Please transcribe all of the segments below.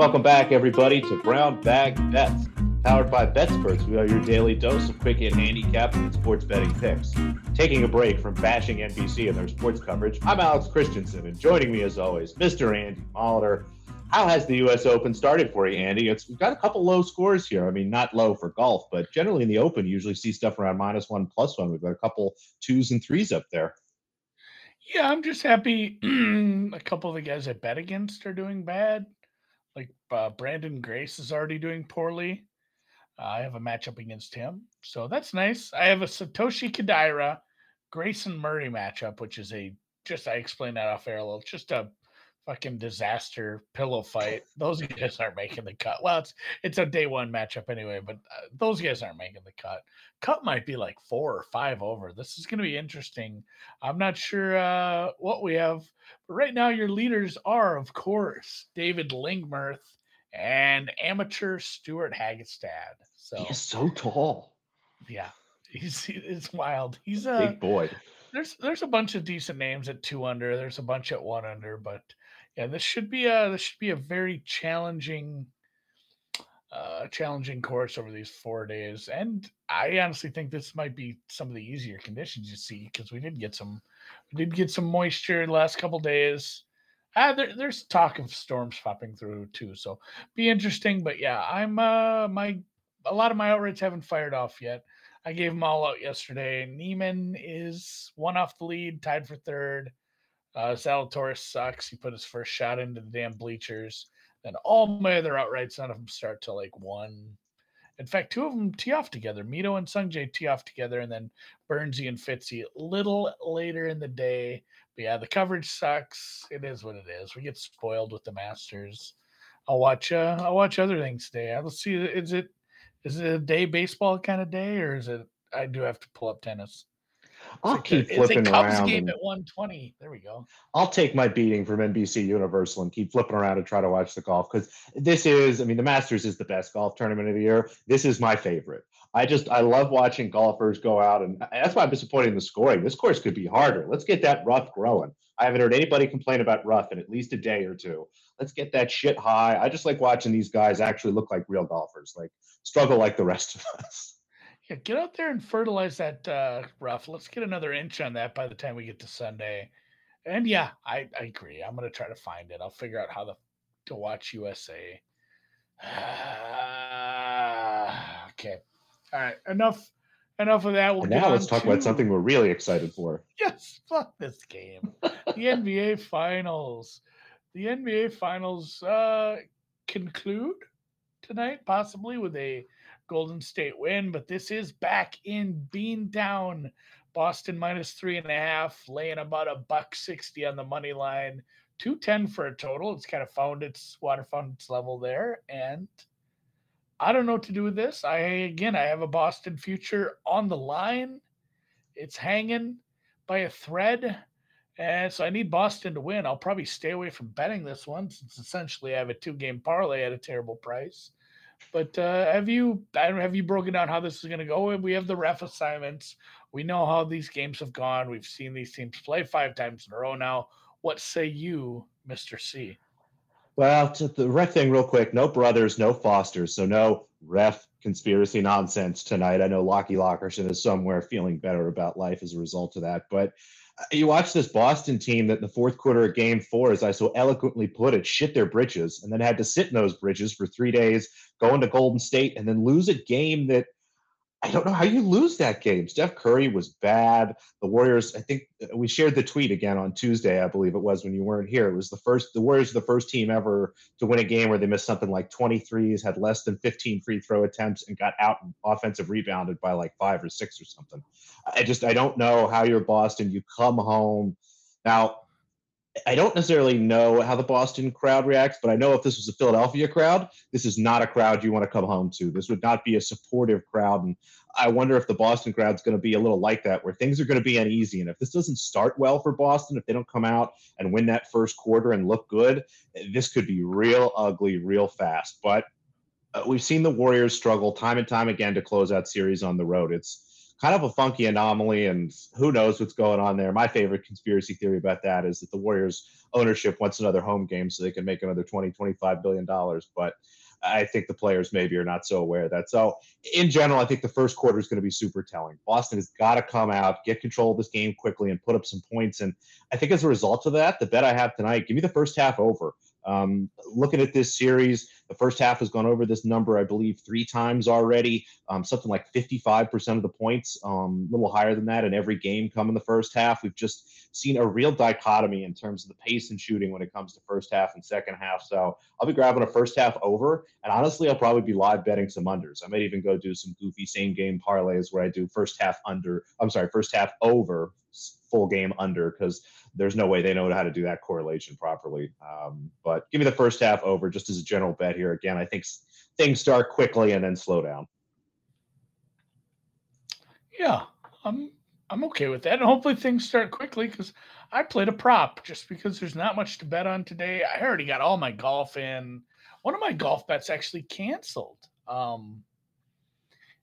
Welcome back, everybody, to Brown Bag Bets. Powered by BetSperts, we are your daily dose of quick hit handicap and sports betting picks. Taking a break from bashing NBC and their sports coverage, I'm Alex Christensen, and joining me as always, Mr. Andy Molitor. How has the U.S. Open started for you, Andy? It's we've got a couple low scores here. I mean, not low for golf, but generally in the Open, you usually see stuff around minus one, plus one. We've got a couple twos and threes up there. Yeah, I'm just happy. a couple of the guys I bet against are doing bad. Like uh, Branden Grace is already doing poorly. Uh, I have a matchup against him, so that's nice. I have a Satoshi Kodaira, Grayson Murray matchup, which is a just I explained that off air a little. Just a fucking disaster pillow fight. Those guys aren't making the cut. Well, it's it's a day one matchup anyway, but uh, those guys aren't making the cut. Cut might be like four or five over. This is going to be interesting. I'm not sure uh, what we have, but right now your leaders are, of course, David Lingmerth and amateur Stewart Hagestad. So he's so tall. Yeah, he's it's wild. He's a big boy. There's there's a bunch of decent names at two under. There's a bunch at one under, but yeah, this should be a this should be a very challenging uh challenging course over these four days. And I honestly think this might be some of the easier conditions you see because we did get some we did get some moisture the last couple days. Uh, there, there's talk of storms popping through too, so be interesting. But yeah, I'm uh my a lot of my outrights haven't fired off yet. I gave them all out yesterday. Niemann is one off the lead, tied for third. Uh, Zalatoris sucks. He put his first shot into the damn bleachers. Then all my other outrights, none of them start to like one. In fact, two of them tee off together. Mito and Sungjae tee off together, and then Burnsy and Fitzy a little later in the day. But yeah, the coverage sucks. It is what it is. We get spoiled with the Masters. I'll watch. Uh, I'll watch other things today. I'll see. Is it is it a day baseball kind of day, or is it? I do have to pull up tennis. I'll keep a, flipping it's a Cubs around. game at 120. There we go. I'll take my beating from NBC Universal and keep flipping around and try to watch the golf because this is, I mean, the Masters is the best golf tournament of the year. This is my favorite. I just, I love watching golfers go out, and that's why I'm disappointed in the scoring. This course could be harder. Let's get that rough growing. I haven't heard anybody complain about rough in at least a day or two. Let's get that shit high. I just like watching these guys actually look like real golfers, like struggle like the rest of us. Yeah, get out there and fertilize that uh, rough. Let's get another inch on that by the time we get to Sunday. And yeah, I, I agree. I'm gonna try to find it. I'll figure out how to to watch USA. okay. All right. Enough enough of that. We'll now let's talk to... about something we're really excited for. Yes, fuck this game. the NBA Finals. The NBA Finals uh, conclude tonight, possibly with a Golden State win, but this is back in Beantown. Boston minus three and a half, laying about a buck sixty on the money line, two ten for a total. It's kind of found its water found its level there, and I don't know what to do with this. I again, I have a Boston future on the line. It's hanging by a thread. And so I need Boston to win. I'll probably stay away from betting this one since essentially I have a two game parlay at a terrible price. But uh, have you have you broken down how this is going to go? We have the ref assignments. We know how these games have gone. We've seen these teams play five times in a row now. What say you, Mister C? Well, to the ref thing, real quick. No brothers, no Fosters, so no ref conspiracy nonsense tonight. I know Lockie Lockerson is somewhere feeling better about life as a result of that, but you watch this Boston team that in the fourth quarter of game four, as I so eloquently put it, shit their britches and then had to sit in those bridges for three days, go into Golden State, and then lose a game that I don't know how you lose that game. Steph Curry was bad. The Warriors, I think uh, we shared the tweet again on Tuesday, I believe it was when you weren't here. It was the first, the Warriors the first team ever to win a game where they missed something like 23s, had less than 15 free throw attempts, and got out offensive rebounded by like five or six or something. I just, I don't know how you're Boston. You come home. Now, I don't necessarily know how the Boston crowd reacts, but I know if this was a Philadelphia crowd, this is not a crowd you want to come home to. This would not be a supportive crowd. And I wonder if the Boston crowd's going to be a little like that, where things are going to be uneasy. And if this doesn't start well for Boston, if they don't come out and win that first quarter and look good, this could be real ugly real fast. But uh, we've seen the Warriors struggle time and time again to close out series on the road. It's kind of a funky anomaly, and who knows what's going on there. My favorite conspiracy theory about that is that the Warriors ownership wants another home game so they can make another 20, 25 billion dollars. But I think the players maybe are not so aware of that. So in general, I think the first quarter is going to be super telling. Boston has got to come out, get control of this game quickly, and put up some points. And I think as a result of that, the bet I have tonight, give me the first half over. Um, looking at this series, the first half has gone over this number, I believe, three times already. Um, something like 55% of the points, um, a little higher than that in every game come in the first half. We've just seen a real dichotomy in terms of the pace and shooting when it comes to first half and second half. So I'll be grabbing a first half over. And honestly, I'll probably be live betting some unders. I might even go do some goofy same game parlays where I do first half under, I'm sorry, first half over, full game under, because there's no way they know how to do that correlation properly. Um, but give me the first half over just as a general bet here. Again, I think things start quickly and then slow down. Yeah, I'm I'm okay with that, and hopefully things start quickly because I played a prop just because there's not much to bet on today. I already got all my golf in. One of my golf bets actually canceled. Um,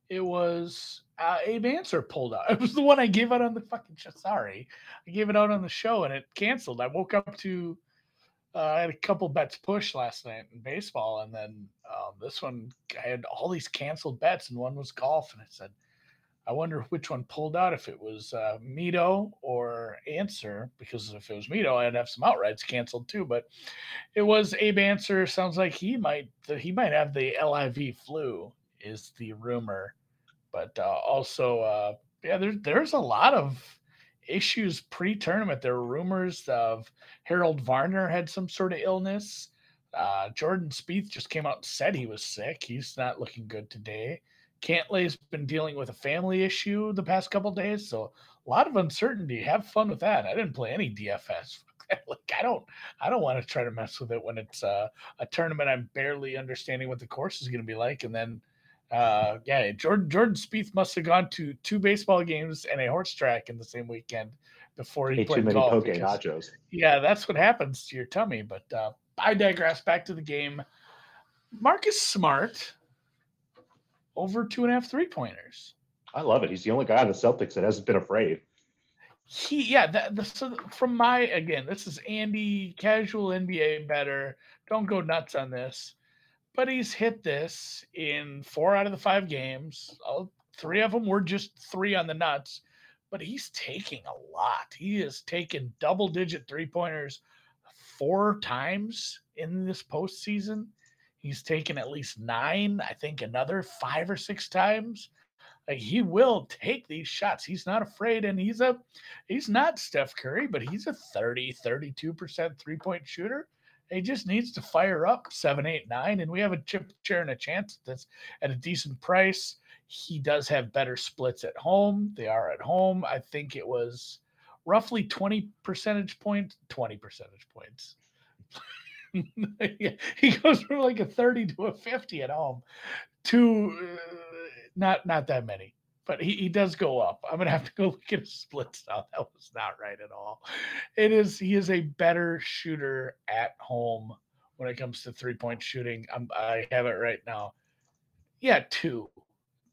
it was uh, Abe Ancer pulled out. It was the one I gave out on the fucking show. Sorry, I gave it out on the show and it canceled. I woke up to uh, I had a couple bets pushed last night in baseball, and then um, this one I had all these canceled bets, and one was golf, and I said, I wonder which one pulled out. If it was uh, Mito or Ancer, because if it was Mito, I'd have some outrights canceled too. But it was Abe Ancer. Sounds like he might he might have the LIV flu, is the rumor but uh, also, uh, yeah, there's there's a lot of issues pre-tournament. There were rumors of Harold Varner had some sort of illness. Uh, Jordan Spieth just came out and said he was sick. He's not looking good today. Cantlay's been dealing with a family issue the past couple days, so a lot of uncertainty. Have fun with that. I didn't play any DFS. like I don't, I don't want to try to mess with it when it's uh, a tournament. I'm barely understanding what the course is going to be like, and then uh, yeah, Jordan Jordan Spieth must have gone to two baseball games and a horse track in the same weekend before he played golf. Because, nachos. Yeah, that's what happens to your tummy. But uh, I digress. Back to the game. Marcus Smart over two and a half three pointers. I love it. He's the only guy on the Celtics that hasn't been afraid. He, yeah. The, the, so from my again, this is Andy, casual NBA bettor. Don't go nuts on this but he's hit this in four out of the five games. All, three of them were just three on the nuts, but he's taking a lot. He has taken double digit three pointers four times in this postseason. He's taken at least nine, I think another five or six times. Like he will take these shots. He's not afraid. And he's a he's not Steph Curry, but he's a 30, 32% three-point shooter. He just needs to fire up seven, eight, nine, and we have a chip share and a chance that's at a decent price. He does have better splits at home. They are at home. I think it was roughly 20 percentage points, 20 percentage points. he goes from like a 30 to a 50 at home to uh, not not that many but he, he does go up. I'm gonna have to go look at his splits now. That was not right at all. It is he is a better shooter at home when it comes to three point shooting. I'm, I have it right now. Yeah, two,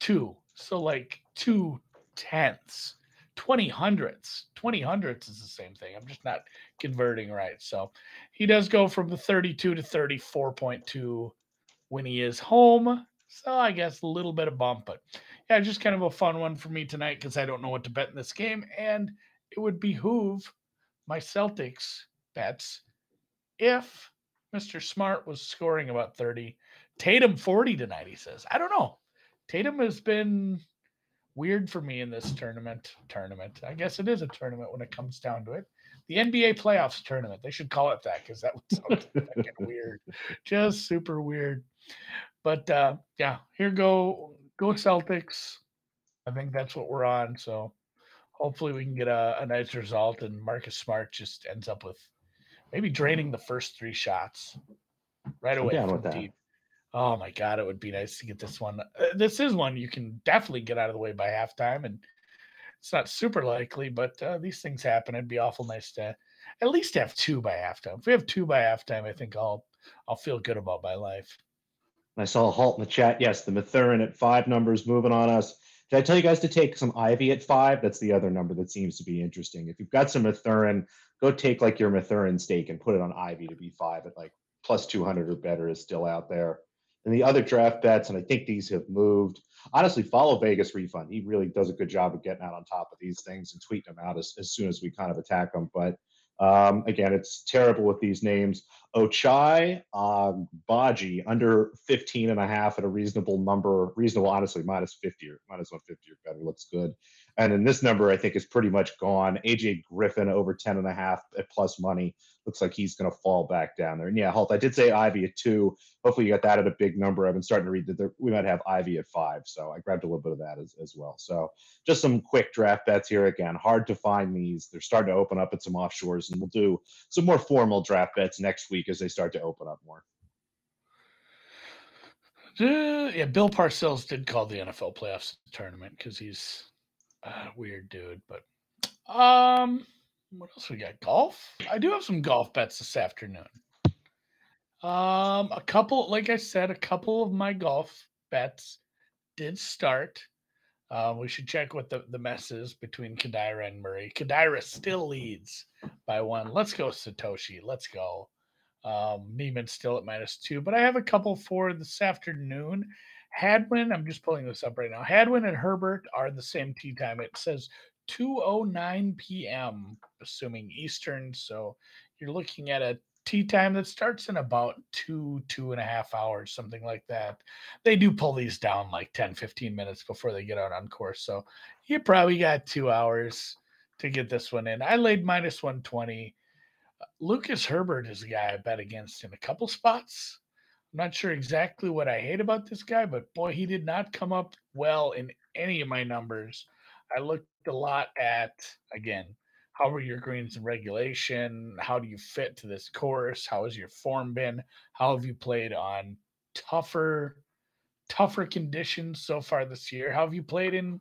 two. So like two tenths, twenty hundredths. Twenty hundredths is the same thing. I'm just not converting right. So he does go from the 32 to 34.2 when he is home. So I guess a little bit of bump, but yeah, just kind of a fun one for me tonight because I don't know what to bet in this game. And it would behoove my Celtics bets if Mr. Smart was scoring about 30. Tatum 40 tonight, he says. I don't know. Tatum has been weird for me in this tournament. Tournament. I guess it is a tournament when it comes down to it. The NBA playoffs tournament. They should call it that because that would sound weird. Just super weird. But uh yeah, here go go Celtics. I think that's what we're on. So hopefully we can get a, a nice result and Marcus Smart just ends up with maybe draining the first three shots right away from deep. Oh my god, it would be nice to get this one. Uh, this is one you can definitely get out of the way by halftime, and it's not super likely, but uh, these things happen. It'd be awful nice to at least have two by halftime. If we have two by halftime, I think I'll I'll feel good about my life. I saw a halt in the chat. Yes, the Mathurin at five numbers moving on us. Did I tell you guys to take some Ivey at five? That's the other number that seems to be interesting. If you've got some Mathurin, go take like your Mathurin stake and put it on Ivey to be five at like plus 200 or better is still out there. And the other draft bets, and I think these have moved. Honestly, follow Vegas Refund. He really does a good job of getting out on top of these things and tweeting them out as, as soon as we kind of attack them. But um, again, it's terrible with these names. Ochai um, Baji under 15 and a half at a reasonable number, reasonable, honestly, minus 50 or minus 150 or better looks good. And then this number, I think, is pretty much gone. AJ Griffin over 10 and a half at plus money. Looks like he's going to fall back down there. And yeah, Halt, I did say Ivey at two. Hopefully, you got that at a big number. I've been starting to read that there, we might have Ivey at five. So I grabbed a little bit of that as, as well. So just some quick draft bets here. Again, hard to find these. They're starting to open up at some offshores, and we'll do some more formal draft bets next week as they start to open up more. Uh, yeah, Bill Parcells did call the NFL playoffs tournament because he's a weird dude. But um, what else we got? Golf. I do have some golf bets this afternoon. Um, a couple, like I said, a couple of my golf bets did start. Uh, we should check what the, the mess is between Kodaira and Murray. Kodaira still leads by one. Let's go, Satoshi. Let's go. Um, Niemann still at minus two, but I have a couple for this afternoon. Hadwin, I'm just pulling this up right now. Hadwin and Herbert are the same tee time. It says 2:09 p.m. assuming Eastern. So you're looking at a tee time that starts in about two two and a half hours something like that they do pull these down like 10 15 minutes before they get out on course so you probably got two hours to get this one in i laid minus 120 lucas herbert is a guy i bet against in a couple spots i'm not sure exactly what i hate about this guy but boy he did not come up well in any of my numbers i looked a lot at again how are your greens in regulation? How do you fit to this course? How has your form been? How have you played on tougher, tougher conditions so far this year? How have you played in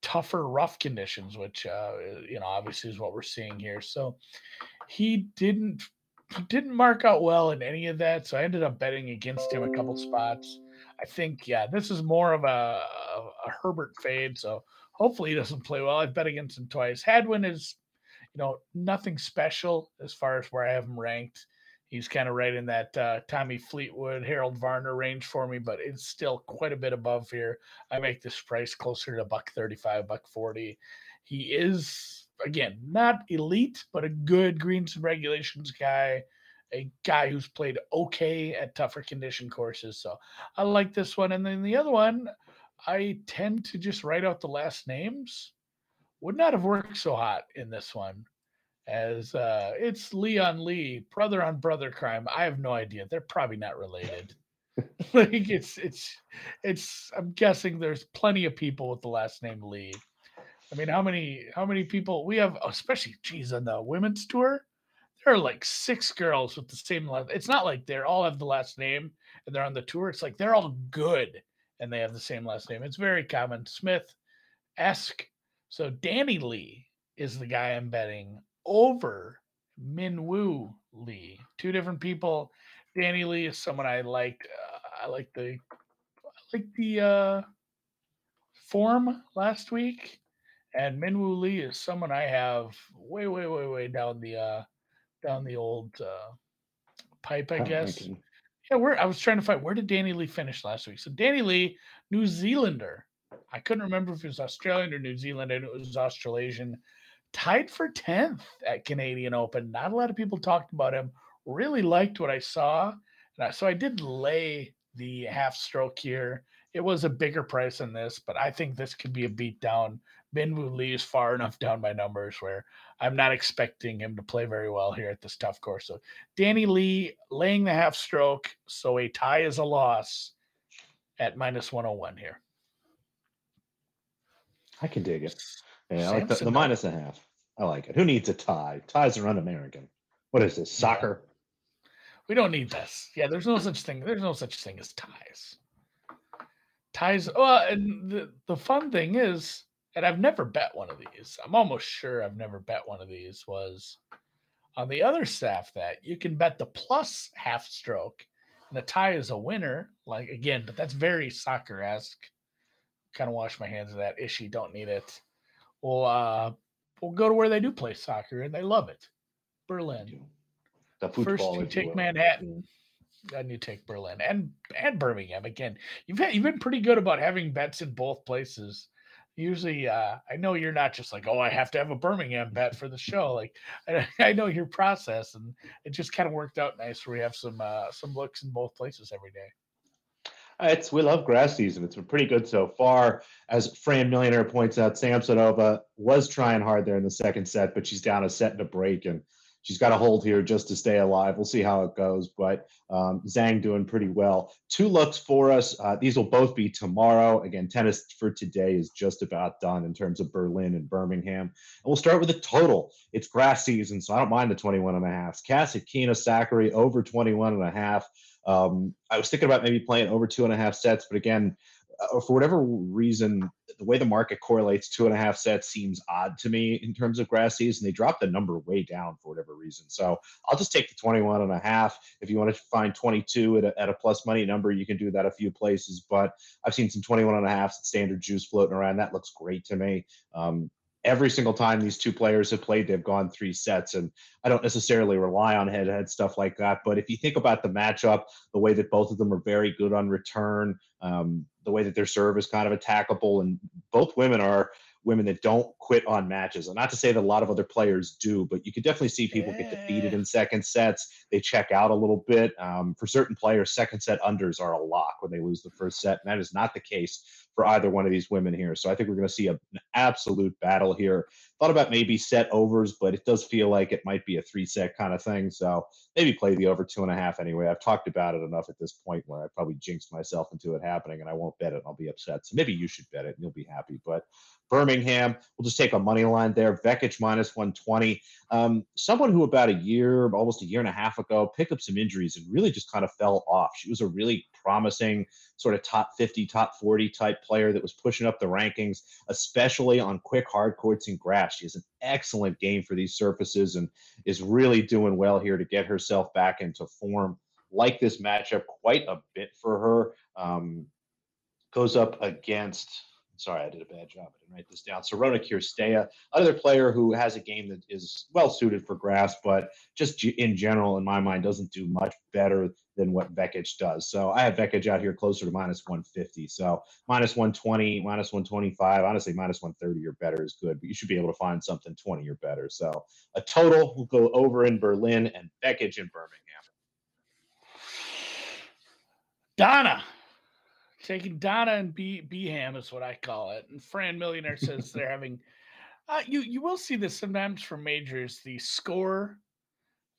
tougher, rough conditions, which uh, you know obviously is what we're seeing here. So he didn't didn't mark out well in any of that. So I ended up betting against him a couple spots. I think yeah, this is more of a, a Herbert fade. So hopefully he doesn't play well. I've bet against him twice. Hadwin is you know, nothing special as far as where I have him ranked. He's kind of right in that uh, Tommy Fleetwood, Harold Varner range for me, but it's still quite a bit above here. I make this price closer to buck 35, buck 40. He is, again, not elite, but a good greens and regulations guy, a guy who's played okay at tougher condition courses. So I like this one. And then the other one, I tend to just write out the last names would not have worked so hot in this one as uh, it's Leon Lee, brother on brother crime. I have no idea. They're probably not related. like it's it's it's I'm guessing there's plenty of people with the last name Lee. I mean, how many how many people we have, especially geez, on the women's tour, there are like six girls with the same last. It's not like they're all have the last name and they're on the tour. It's like they're all good and they have the same last name. It's very common. Smith esque so Danny Lee is the guy I'm betting over Minwoo Lee. Two different people. Danny Lee is someone I like. Uh, I like the I like the uh, form last week, and Minwoo Lee is someone I have way, way, way, way down the uh, down the old uh, pipe, I guess. Yeah, where I was trying to find where did Danny Lee finish last week? So Danny Lee, New Zealander, I couldn't remember if it was Australian or New Zealand, and it was Australasian. Tied for 10th at Canadian Open. Not a lot of people talked about him. Really liked what I saw. And so I did lay the half stroke here. It was a bigger price than this, but I think this could be a beat down. Minwoo Lee is far enough down by numbers where I'm not expecting him to play very well here at this tough course. So Danny Lee laying the half stroke. So a tie is a loss at minus 101 here. I can dig it. Yeah, I like the, the minus a half. I like it. Who needs a tie? Ties are un-American. What is this? Soccer? We don't need this. Yeah, there's no such thing. There's no such thing as ties. Ties. Well, and the, the fun thing is, and I've never bet one of these. I'm almost sure I've never bet one of these. Was on the other staff that you can bet the plus half stroke, and the tie is a winner. Like again, but that's very soccer esque kind of wash my hands of that. Ishy, don't need it. We'll uh, we'll go to where they do play soccer and they love it. Berlin. The First football, you you take will. Manhattan, then you take Berlin and and Birmingham again. You've had, you've been pretty good about having bets in both places. Usually, uh, I know you're not just like, oh, I have to have a Birmingham bet for the show. Like, I, I know your process, and it just kind of worked out nice where we have some uh, some looks in both places every day. Uh, It's we love grass season. It's been pretty good so far. As Fran Millionaire points out, Samsonova was trying hard there in the second set, but she's down a set and a break, and she's got a hold here just to stay alive. We'll see how it goes, but um, Zhang doing pretty well. Two looks for us. Uh, these will both be tomorrow. Again, tennis for today is just about done in terms of Berlin and Birmingham. And we'll start with the total. It's grass season, so I don't mind the 21 and a half. Kasatkina Sakkari over 21 and a half. Um, I was thinking about maybe playing over two and a half sets, but again, uh, for whatever reason, the way the market correlates two and a half sets seems odd to me in terms of grass season. They dropped the number way down for whatever reason. So I'll just take the 21 and a half. If you want to find 22 at a, at a plus money number, you can do that a few places, but I've seen some 21 and a half standard juice floating around. That looks great to me. Um, every single time these two players have played, they've gone three sets. And I don't necessarily rely on head to head stuff like that. But if you think about the matchup, the way that both of them are very good on return, um, the way that their serve is kind of attackable, and both women are women that don't quit on matches. And not to say that a lot of other players do, but you could definitely see people get defeated in second sets. They check out a little bit. Um, for certain players, second set unders are a lock when they lose the first set. And that is not the case for either one of these women here. So I think we're going to see a, an absolute battle here. Thought about maybe set overs, but it does feel like it might be a three set kind of thing. So maybe play the over two and a half anyway. I've talked about it enough at this point where I probably jinxed myself into it happening and I won't bet it. I'll be upset. So maybe you should bet it and you'll be happy. But Birmingham, we'll just take a money line there. Vekic minus 120. Um, someone who about a year, almost a year and a half ago, picked up some injuries and really just kind of fell off. She was a really promising sort of top 50, top 40 type player that was pushing up the rankings, especially on quick hard courts and grass. She has an excellent game for these surfaces and is really doing well here to get herself back into form. Like this matchup quite a bit for her. Um, goes up against sorry, I did a bad job. I didn't write this down. Sorana Cirstea, another player who has a game that is well suited for grass, but just in general, in my mind, doesn't do much better than what Vekic does. So I have Vekic out here closer to minus 150. So minus 120, minus 125, honestly, minus 130 or better is good, but you should be able to find something 20 or better. So a total will go over in Berlin and Vekic in Birmingham. Donna. Taking Donna and B Beham is what I call it. And Fran Millionaire says they're having uh, you you will see this sometimes for majors. The score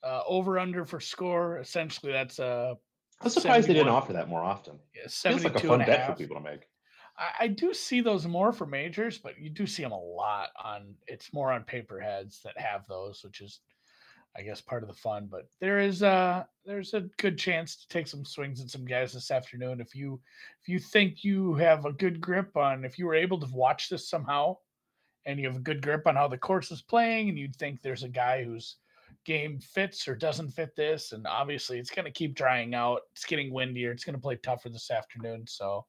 uh, over under for score. Essentially that's a I'm surprised they didn't offer that more often. yeah, Feels like a fun bet for people to make. I, I do see those more for majors, but you do see them a lot on. It's more on paper heads that have those, which is, I guess, part of the fun. But there is a there's a good chance to take some swings at some guys this afternoon if you if you think you have a good grip on if you were able to watch this somehow, and you have a good grip on how the course is playing, and you'd think there's a guy whose game fits or doesn't fit this, and obviously it's going to keep drying out. It's getting windier. It's going to play tougher this afternoon, so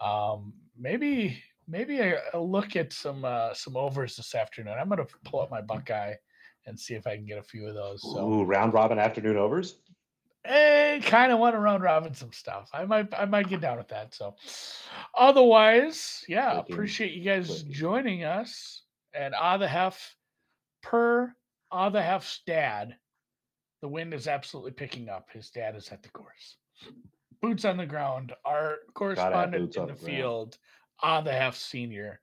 um, maybe maybe a, a look at some uh, some overs this afternoon. I'm gonna pull up my Buckeye and see if I can get a few of those. So Ooh, round robin afternoon overs. I kind of want to round robin some stuff. I might I might get down with that. So otherwise, yeah, Clicking, appreciate you guys clicking. joining us. And ah the hef per ah the hef's dad. The wind is absolutely picking up. His dad is at the course. Boots on the ground. Our correspondent in the the field, ah the hef senior.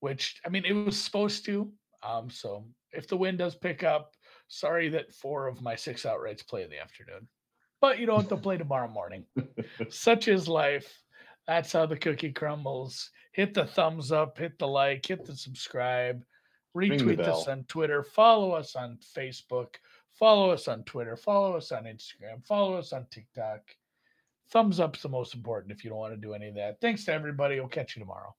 Which I mean, it was supposed to. Um, so if the wind does pick up, sorry that four of my six outrights play in the afternoon. But you know what? They'll play tomorrow morning. Such is life. That's how the cookie crumbles. Hit the thumbs up, hit the like, hit the subscribe, the retweet us on Twitter, follow us on Facebook, follow us on Twitter, follow us on Instagram, follow us on TikTok. Thumbs up's the most important if you don't want to do any of that. Thanks to everybody. We'll catch you tomorrow.